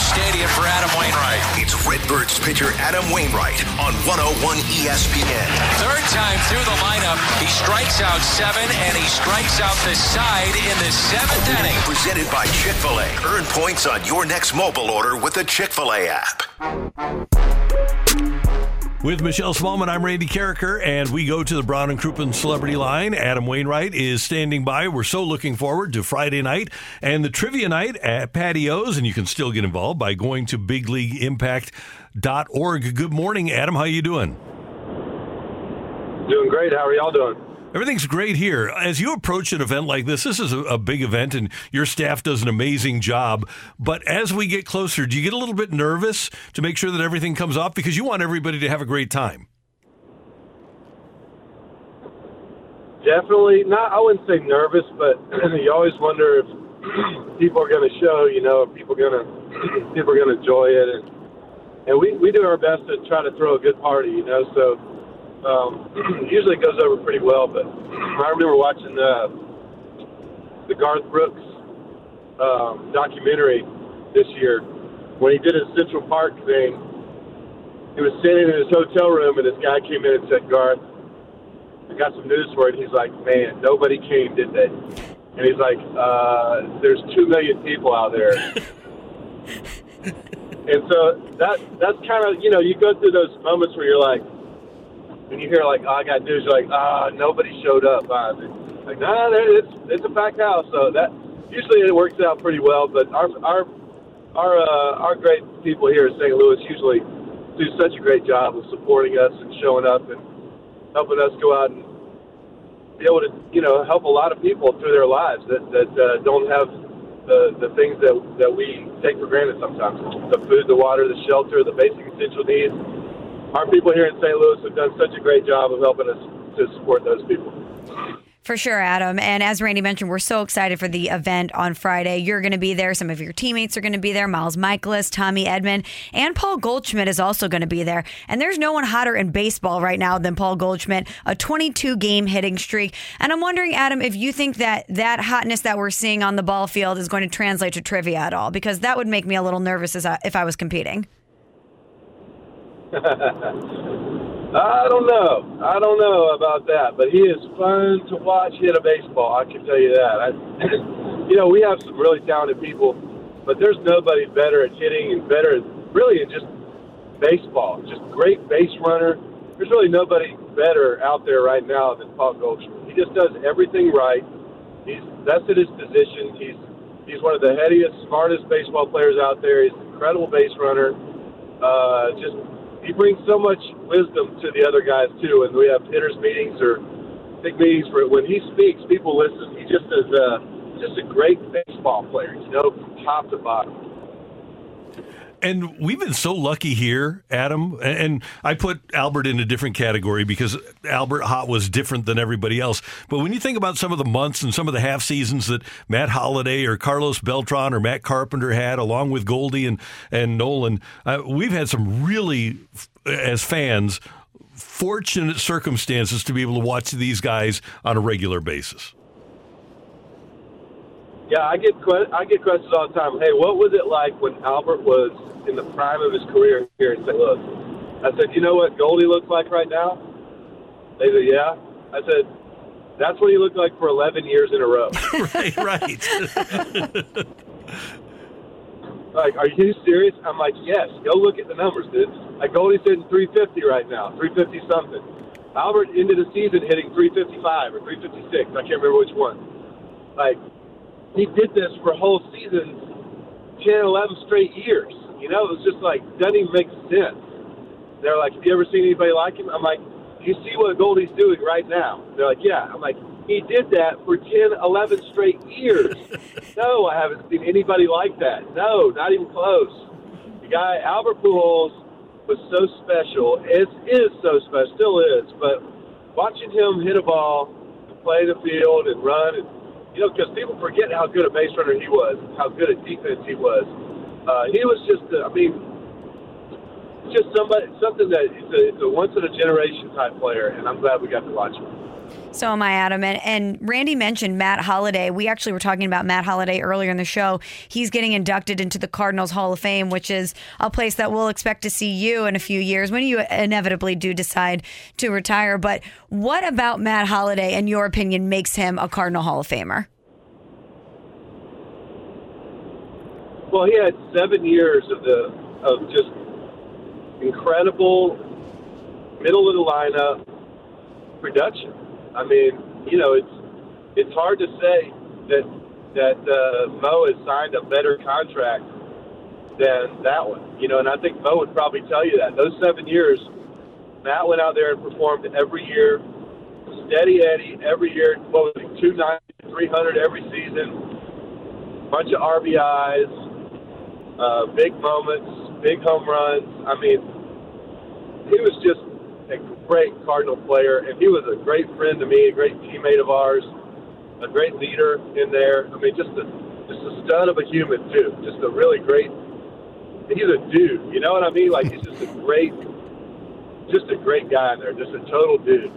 Number 1,000 at Busch Stadium for Adam Wainwright. It's Redbirds pitcher Adam Wainwright on 101 ESPN. Third time through the lineup, he strikes out seven and he strikes out the side in the seventh inning. Presented by Chick fil A. Earn points on your next mobile order with the Chick fil A app. With Michelle Smallman, I'm Randy Karraker, and we go to the Brown and Crouppen Celebrity Line. Adam Wainwright is standing by. We're so looking forward to Friday night and the trivia night at Patios, and you can still get involved by going to bigleagueimpact.org. Good morning, Adam. How are you doing? Doing great. How are y'all doing? Everything's great here. As you approach an event like this, this is a, a, big event and your staff does an amazing job. But as we get closer, do you get a little bit nervous to make sure that everything comes off? Because you want everybody to have a great time. Definitely not. I wouldn't say nervous, but you always wonder if people are going to show. You know, if people going to people are going to enjoy it, and and we we do our best to try to throw a good party. You know, so um, usually it goes over pretty well, but I remember watching the the Garth Brooks um, documentary this year when he did his Central Park thing. He was sitting in his hotel room, and this guy came in and said, "Garth, I got some news for you." And he's like, "Man, nobody came, did they?" And he's like, uh, "There's two million people out there." and so that that's kind of you know you go through those moments where you're like when you hear like, oh, I got news, like, ah, oh, nobody showed up. Uh, like, nah, it's it's a packed house. So that usually it works out pretty well. But our our our uh, our great people here in St. Louis usually do such a great job of supporting us and showing up and helping us go out and be able to you know help a lot of people through their lives that that uh, don't have the the things that that we take for granted sometimes the food, the water, the shelter, the basic essential needs our people here in St. Louis have done such a great job of helping us to support those people. For sure, Adam. And as Randy mentioned, we're so excited for the event on Friday. You're going to be there. Some of your teammates are going to be there. Miles Mikolas, Tommy Edman, and Paul Goldschmidt is also going to be there. And there's no one hotter in baseball right now than Paul Goldschmidt, a 22 game hitting streak. And I'm wondering, Adam, if you think that that hotness that we're seeing on the ball field is going to translate to trivia at all, because that would make me a little nervous as I, if I was competing. I don't know. I don't know about that, but he is fun to watch hit a baseball. I can tell you that. I, you know, we have some really talented people, but there's nobody better at hitting and better, really, in just baseball. Just great base runner. There's really nobody better out there right now than Paul Goldschmidt. He just does everything right. He's best at his position. He's he's one of the headiest, smartest baseball players out there. He's an incredible base runner. Uh, just he brings so much wisdom to the other guys too. And we have hitters meetings or big meetings where when he speaks, people listen. He just is a, just a great baseball player, you know, from top to bottom. And we've been so lucky here, Adam. And I put Albert in a different category because Albert Hot was different than everybody else. But when you think about some of the months and some of the half seasons that Matt Holliday or Carlos Beltran or Matt Carpenter had, along with Goldie and and Nolan, uh, we've had some really, as fans, fortunate circumstances to be able to watch these guys on a regular basis. Yeah, I get que- I get questions all the time. Hey, what was it like when Albert was in the prime of his career here in St. Louis? I said, you know what Goldie looks like right now? They said, yeah. I said, that's what he looked like for 11 years in a row. right, right. like, are you serious? I'm like, yes. Go look at the numbers, dude. Like Goldie's hitting 350 right now, 350 something. Albert ended the season hitting 355 or 356. I can't remember which one. Like, he did this for whole seasons 10, 11 straight years. You know, it was just like doesn't even make sense. They're like, "Have you ever seen anybody like him?" I'm like, "Do you see what Goldie's doing right now?" They're like, "Yeah." I'm like, "He did that for 10, 11 straight years." no, I haven't seen anybody like that. No, not even close. The guy Albert Pujols was so special. It is so special, still is. But watching him hit a ball, and play the field, and run, and you know, because people forget how good a base runner he was, how good a defense he was. Uh, he was just, uh, I mean, just somebody, something that a, it's a once in a generation type player, and I'm glad we got to watch him. So am I, Adam. And, and Randy mentioned Matt Holliday. We actually were talking about Matt Holliday earlier in the show. He's getting inducted into the Cardinals Hall of Fame, which is a place that we'll expect to see you in a few years when you inevitably do decide to retire. But what about Matt Holliday, in your opinion, makes him a Cardinal Hall of Famer? Well, he had seven years of the of just incredible middle of the lineup production. I mean, you know, it's it's hard to say that that uh, Mo has signed a better contract than that one. You know, and I think Mo would probably tell you that those seven years, Matt went out there and performed every year, steady Eddie every year. What was it, two ninety, three hundred every season, bunch of RBIs, uh, big moments, big home runs. I mean, he was just a great Cardinal player, and he was a great friend to me, a great teammate of ours, a great leader in there. I mean, just a just a stud of a human too. Just a really great. He's a dude, you know what I mean? Like he's just a great, just a great guy in there, just a total dude.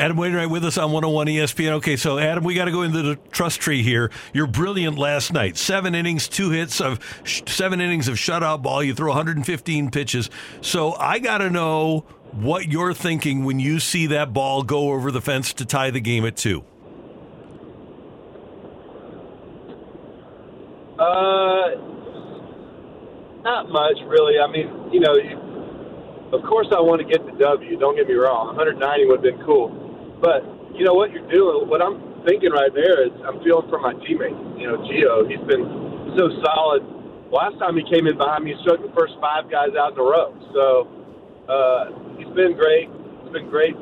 Adam Wainwright with us on 101 ESPN. Okay, so Adam, we got to go into the trust tree here. You're brilliant last night. Seven innings, two hits of seven innings of shutout ball. You throw 115 pitches. So I got to know what you're thinking when you see that ball go over the fence to tie the game at two. Uh, not much really. I mean, you know, of course I want to get the W. Don't get me wrong. 190 would have been cool, but you know what you're doing. What I'm thinking right there is I'm feeling for my teammate. You know, Gio. He's been so solid. Last time he came in behind me, he struck the first five guys out in a row. So uh, he's been great. He's been great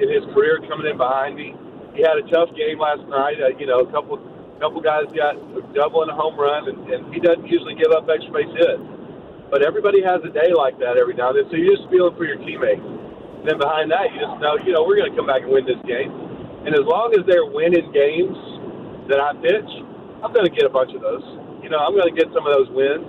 in his career coming in behind me. He had a tough game last night. Uh, you know, a couple couple guys got a double and a home run, and, and he doesn't usually give up extra base hits. But everybody has a day like that every now and then, so you're just feeling for your teammates. Then behind that, you just know, you know, we're going to come back and win this game. And as long as they're winning games that I pitch, I'm going to get a bunch of those. You know, I'm going to get some of those wins,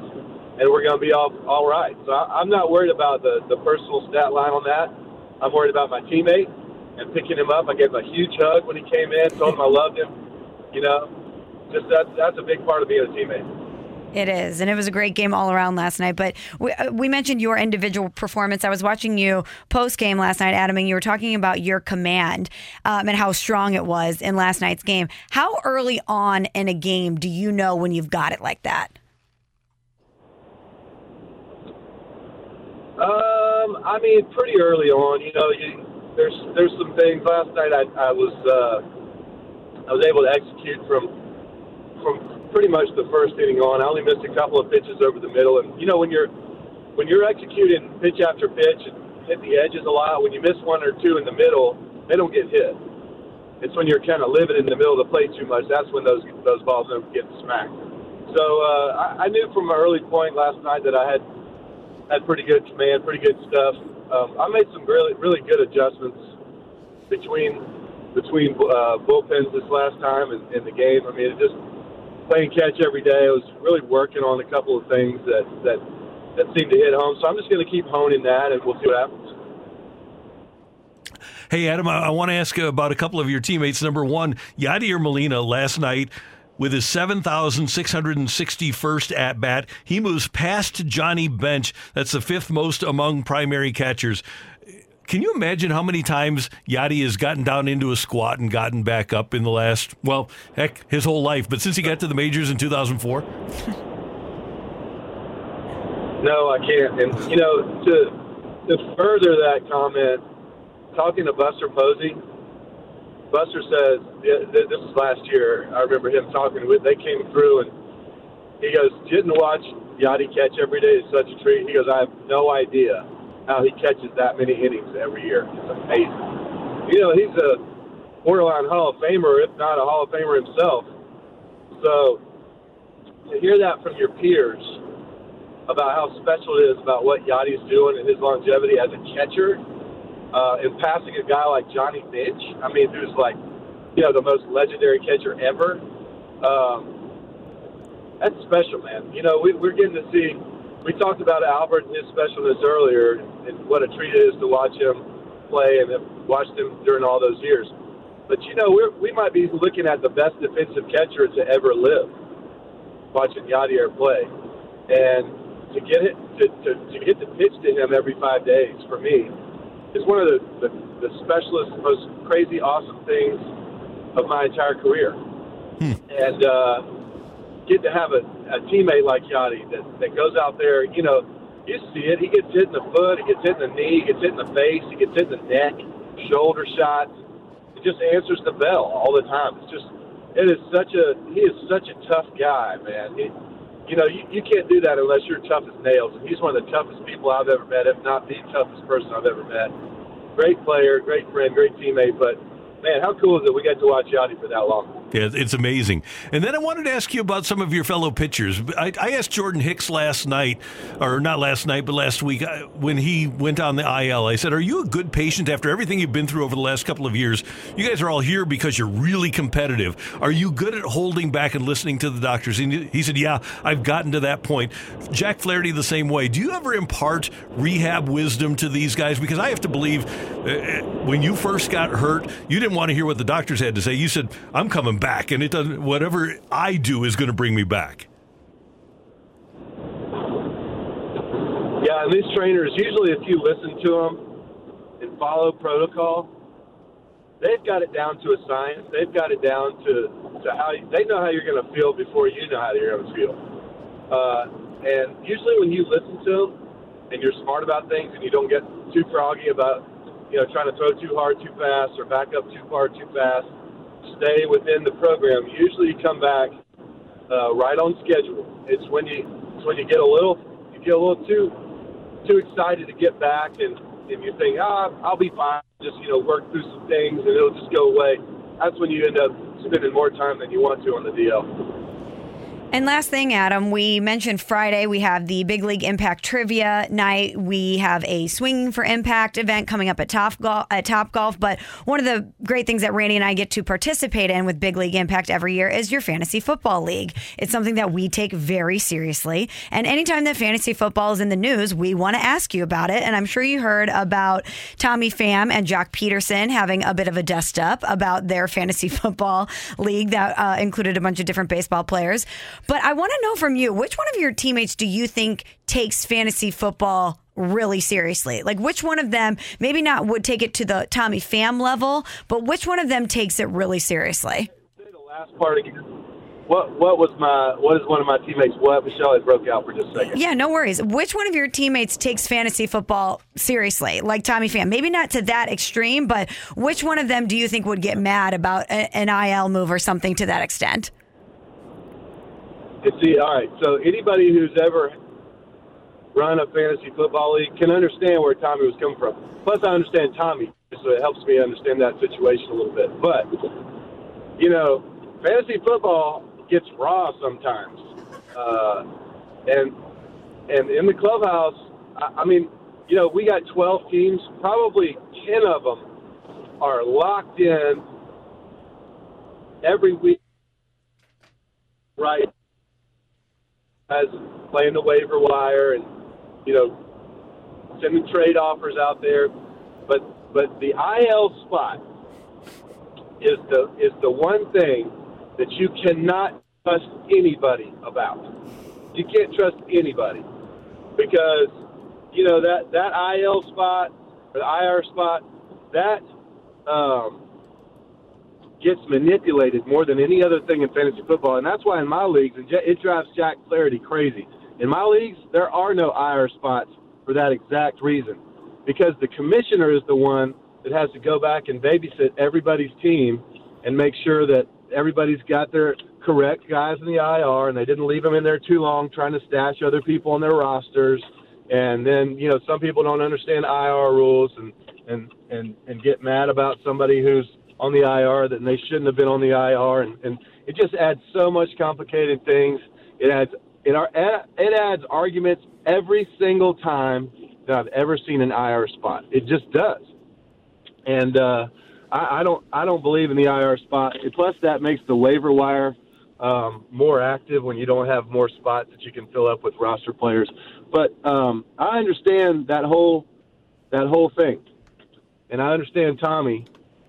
and we're going to be all all right. So I, I'm not worried about the the personal stat line on that. I'm worried about my teammate and picking him up. I gave him a huge hug when he came in, told him I loved him. You know, just that's that's a big part of being a teammate. It is, and it was a great game all around last night. But we, uh, we mentioned your individual performance. I was watching you post game last night, Adam, and you were talking about your command um, and how strong it was in last night's game. How early on in a game do you know when you've got it like that? Um, I mean, pretty early on. You know, you, there's there's some things. Last night, I, I was uh, I was able to execute from from pretty much the first inning on. I only missed a couple of pitches over the middle, and you know when you're when you're executing pitch after pitch and hit the edges a lot, when you miss one or two in the middle, they don't get hit. It's when you're kind of living in the middle of the plate too much. That's when those those balls don't get smacked. So uh, I, I knew from an early point last night that I had had pretty good command, pretty good stuff. Um, I made some really really good adjustments between between uh, bullpens this last time and, and the game. I mean, it just playing catch every day. I was really working on a couple of things that that that seemed to hit home. So I'm just going to keep honing that, and we'll see what happens. Hey, Adam, I, I want to ask about a couple of your teammates. Number one, Yadier Molina last night with his 7,661st at bat. He moves past Johnny Bench. That's the fifth most among primary catchers. Can you imagine how many times Yadi has gotten down into a squat and gotten back up in the last, well, heck, his whole life, but since he got to the majors in 2004? No, I can't. And, you know, to, to further that comment, talking to Buster Posey, Buster says, this is last year, I remember him talking with, they came through and he goes, didn't watch Yadi catch every day is such a treat. He goes, I have no idea how he catches that many innings every year. It's amazing. You know, he's a borderline Hall of Famer, if not a Hall of Famer himself. So to hear that from your peers about how special it is about what Yadi's doing and his longevity as a catcher, uh, and passing a guy like Johnny Bench, I mean, who's like, you know, the most legendary catcher ever. Um, that's special, man. You know, we, we're getting to see. We talked about Albert and his specialness earlier, and what a treat it is to watch him play and have watched him during all those years. But you know, we're, we might be looking at the best defensive catcher to ever live, watching Yadier play, and to get it to, to, to get the pitch to him every five days for me is one of the, the, the specialist, most crazy, awesome things of my entire career. And uh, get to have a, a teammate like Yadi that, that goes out there, you know, you see it. He gets hit in the foot, he gets hit in the knee, he gets hit in the face, he gets hit in the neck, shoulder shots. He just answers the bell all the time. It's just, it is such a, he is such a tough guy, man. He, you know, you, you can't do that unless you're tough as nails. And he's one of the toughest people I've ever met, if not the toughest person I've ever met. Great player, great friend, great teammate. But man, how cool is it we got to watch Yadi for that long? Yeah, it's amazing. And then I wanted to ask you about some of your fellow pitchers. I, I asked Jordan Hicks last night, or not last night, but last week uh, when he went on the IL. I said, "Are you a good patient after everything you've been through over the last couple of years? You guys are all here because you're really competitive. Are you good at holding back and listening to the doctors?" And he said, "Yeah, I've gotten to that point." Jack Flaherty the same way. Do you ever impart rehab wisdom to these guys? Because I have to believe uh, when you first got hurt, you didn't want to hear what the doctors had to say. You said, "I'm coming back, and it doesn't. Whatever I do is going to bring me back." Yeah, and these trainers, usually if you listen to them and follow protocol, they've got it down to a science. They've got it down to, to how you, they know how you're going to feel before you know how you're going to feel. Uh, and usually when you listen to them and you're smart about things and you don't get too froggy about, you know, trying to throw too hard too fast or back up too far too fast, stay within the program. Usually you come back uh, right on schedule. It's when you it's when you get a little you get a little too too excited to get back and, and you think, ah, I'll be fine. Just you know work through some things and it'll just go away. That's when you end up spending more time than you want to on the DL. And last thing, Adam, we mentioned Friday we have the Big League Impact Trivia night. We have a Swinging for Impact event coming up at Top Golf. At Top Golf, but one of the great things that Randy and I get to participate in with Big League Impact every year is your fantasy football league. It's something that we take very seriously, and anytime that fantasy football is in the news, we want to ask you about it. And I'm sure you heard about Tommy Pham and Joc Pederson having a bit of a dust up about their fantasy football league that uh, included a bunch of different baseball players. But I want to know from you, which one of your teammates do you think takes fantasy football really seriously? Like which one of them maybe not would take it to the Tommy Pham level, but which one of them takes it really seriously? Say the last part again. What what was my what is one of my teammates? What Michelle? It broke out for just a second. Yeah, no worries. Which one of your teammates takes fantasy football seriously, like Tommy Pham? Maybe not to that extreme, but which one of them do you think would get mad about an IL move or something to that extent? See, all right. So anybody who's ever run a fantasy football league can understand where Tommy was coming from. Plus, I understand Tommy, so it helps me understand that situation a little bit. But you know, fantasy football gets raw sometimes, uh, and and in the clubhouse, I, I mean, you know, we got 12 teams. Probably 10 of them are locked in every week, right? As playing the waiver wire and you know sending trade offers out there, but but the IL spot is the is the one thing that you cannot trust anybody about. You can't trust anybody because you know that that IL spot or the IR spot that um, gets manipulated more than any other thing in fantasy football, and that's why in my leagues it drives Jack Flaherty crazy. In my leagues, there are no IR spots for that exact reason, because the commissioner is the one that has to go back and babysit everybody's team and make sure that everybody's got their correct guys in the IR, and they didn't leave them in there too long, trying to stash other people on their rosters. And then you know some people don't understand IR rules and and and and get mad about somebody who's on the IR that they shouldn't have been on the IR, and, and it just adds so much complicated things. It adds it, are, it adds arguments every single time that I've ever seen an IR spot. It just does, and uh, I, I don't I don't believe in the IR spot. Plus, that makes the waiver wire um, more active when you don't have more spots that you can fill up with roster players. But um, I understand that whole that whole thing, and I understand Tommy.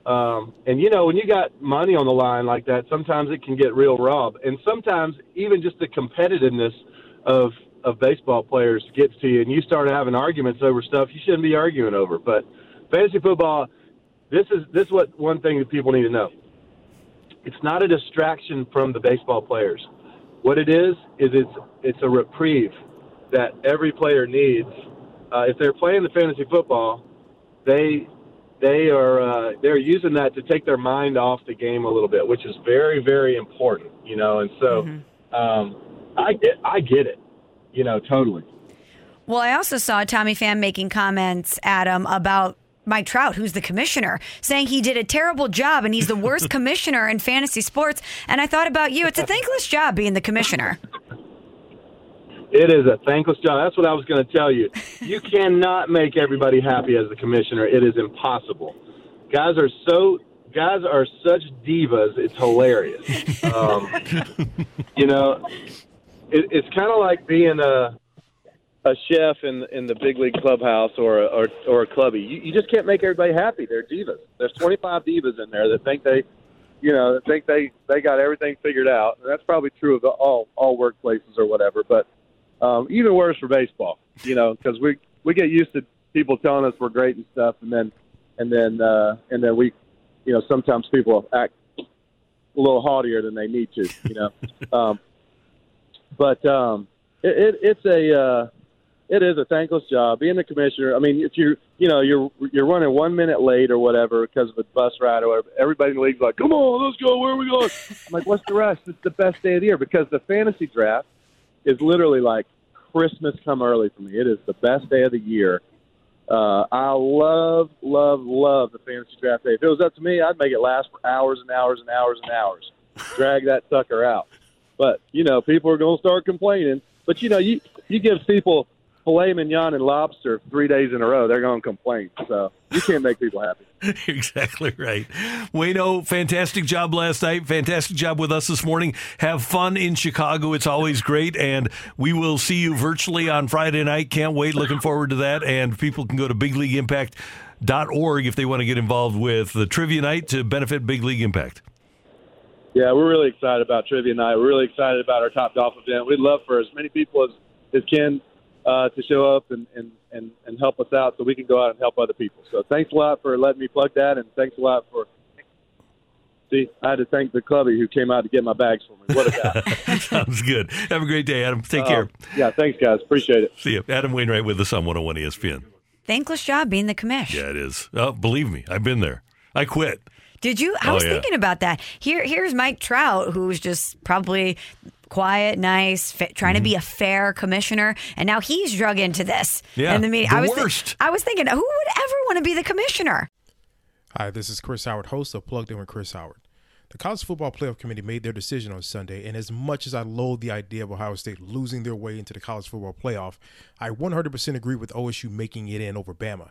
Um, and you know, when you got money on the line like that, sometimes it can get real raw, and sometimes even just the competitiveness of of baseball players gets to you, and you start having arguments over stuff you shouldn't be arguing over. But fantasy football, this is this is what one thing that people need to know. It's not a distraction from the baseball players. What it is is it's it's a reprieve that every player needs. Uh, if they're playing the fantasy football, they they are uh, they're using that to take their mind off the game a little bit, which is very very important, you know. And so mm-hmm. um, I get I get it, you know, totally. Well, I also saw Tommy Pham making comments, Adam, about Mike Trout, who's the commissioner, saying he did a terrible job and he's the worst commissioner in fantasy sports. And I thought about you. It's a thankless job being the commissioner. It is a thankless job. That's what I was going to tell you. You cannot make everybody happy as the commissioner. It is impossible. Guys are so guys are such divas. It's hilarious. Um, you know, it, it's kind of like being a a chef in in the big league clubhouse or a, or, or a clubby. You, you just can't make everybody happy. They're divas. There's 25 divas in there that think they, you know, think they they got everything figured out. And that's probably true of all all workplaces or whatever. But um, even worse for baseball, you know, because we we get used to people telling us we're great and stuff, and then and then uh, and then we, you know, sometimes people act a little haughtier than they need to, you know. um, but um, it, it, it's a uh, it is a thankless job being the commissioner. I mean, if you you know you're you're running one minute late or whatever because of a bus ride or whatever, everybody in the league's like, "Come on, let's go. Where are we going?" I'm like, "What's the rush? It's the best day of the year because the fantasy draft is literally like Christmas come early for me. It is the best day of the year. Uh, I love, love, love the fantasy draft day. If it was up to me, I'd make it last for hours and hours and hours and hours. Drag that sucker out. But you know, people are going to start complaining. But you know, you you give people filet mignon and lobster three days in a row, they're going to complain. So you can't make people happy. exactly right. Wayno, fantastic job last night. Fantastic job with us this morning. Have fun in Chicago. It's always great. And we will see you virtually on Friday night. Can't wait. Looking forward to that. And people can go to bigleagueimpact.org if they want to get involved with the trivia night to benefit Big League Impact. Yeah, we're really excited about trivia night. We're really excited about our top golf event. We'd love for as many people as, as can uh, to show up and, and, and, and help us out so we can go out and help other people. So thanks a lot for letting me plug that, and thanks a lot for. See, I had to thank the clubby who came out to get my bags for me. What a guy! Sounds good. Have a great day, Adam. Take uh, care. Yeah, thanks, guys. Appreciate it. See you. Adam Wainwright with us on 101 ESPN. Thankless job being the commish. Yeah, it is. Oh, believe me, I've been there. I quit. Did you? I oh, was yeah. thinking about that. Here, here's Mike Trout, who's just probably quiet, nice, fa- trying mm-hmm. to be mm-hmm. a fair commissioner, and now he's drug into this. Yeah, and the meeting. The I was worst. Th- I was thinking, who would ever want to be the commissioner? Hi, this is Chris Howard, host of Plugged In with Chris Howard. The College Football Playoff Committee made their decision on Sunday, and as much as I loathe the idea of Ohio State losing their way into the College Football Playoff, I 100% agree with OSU making it in over Bama.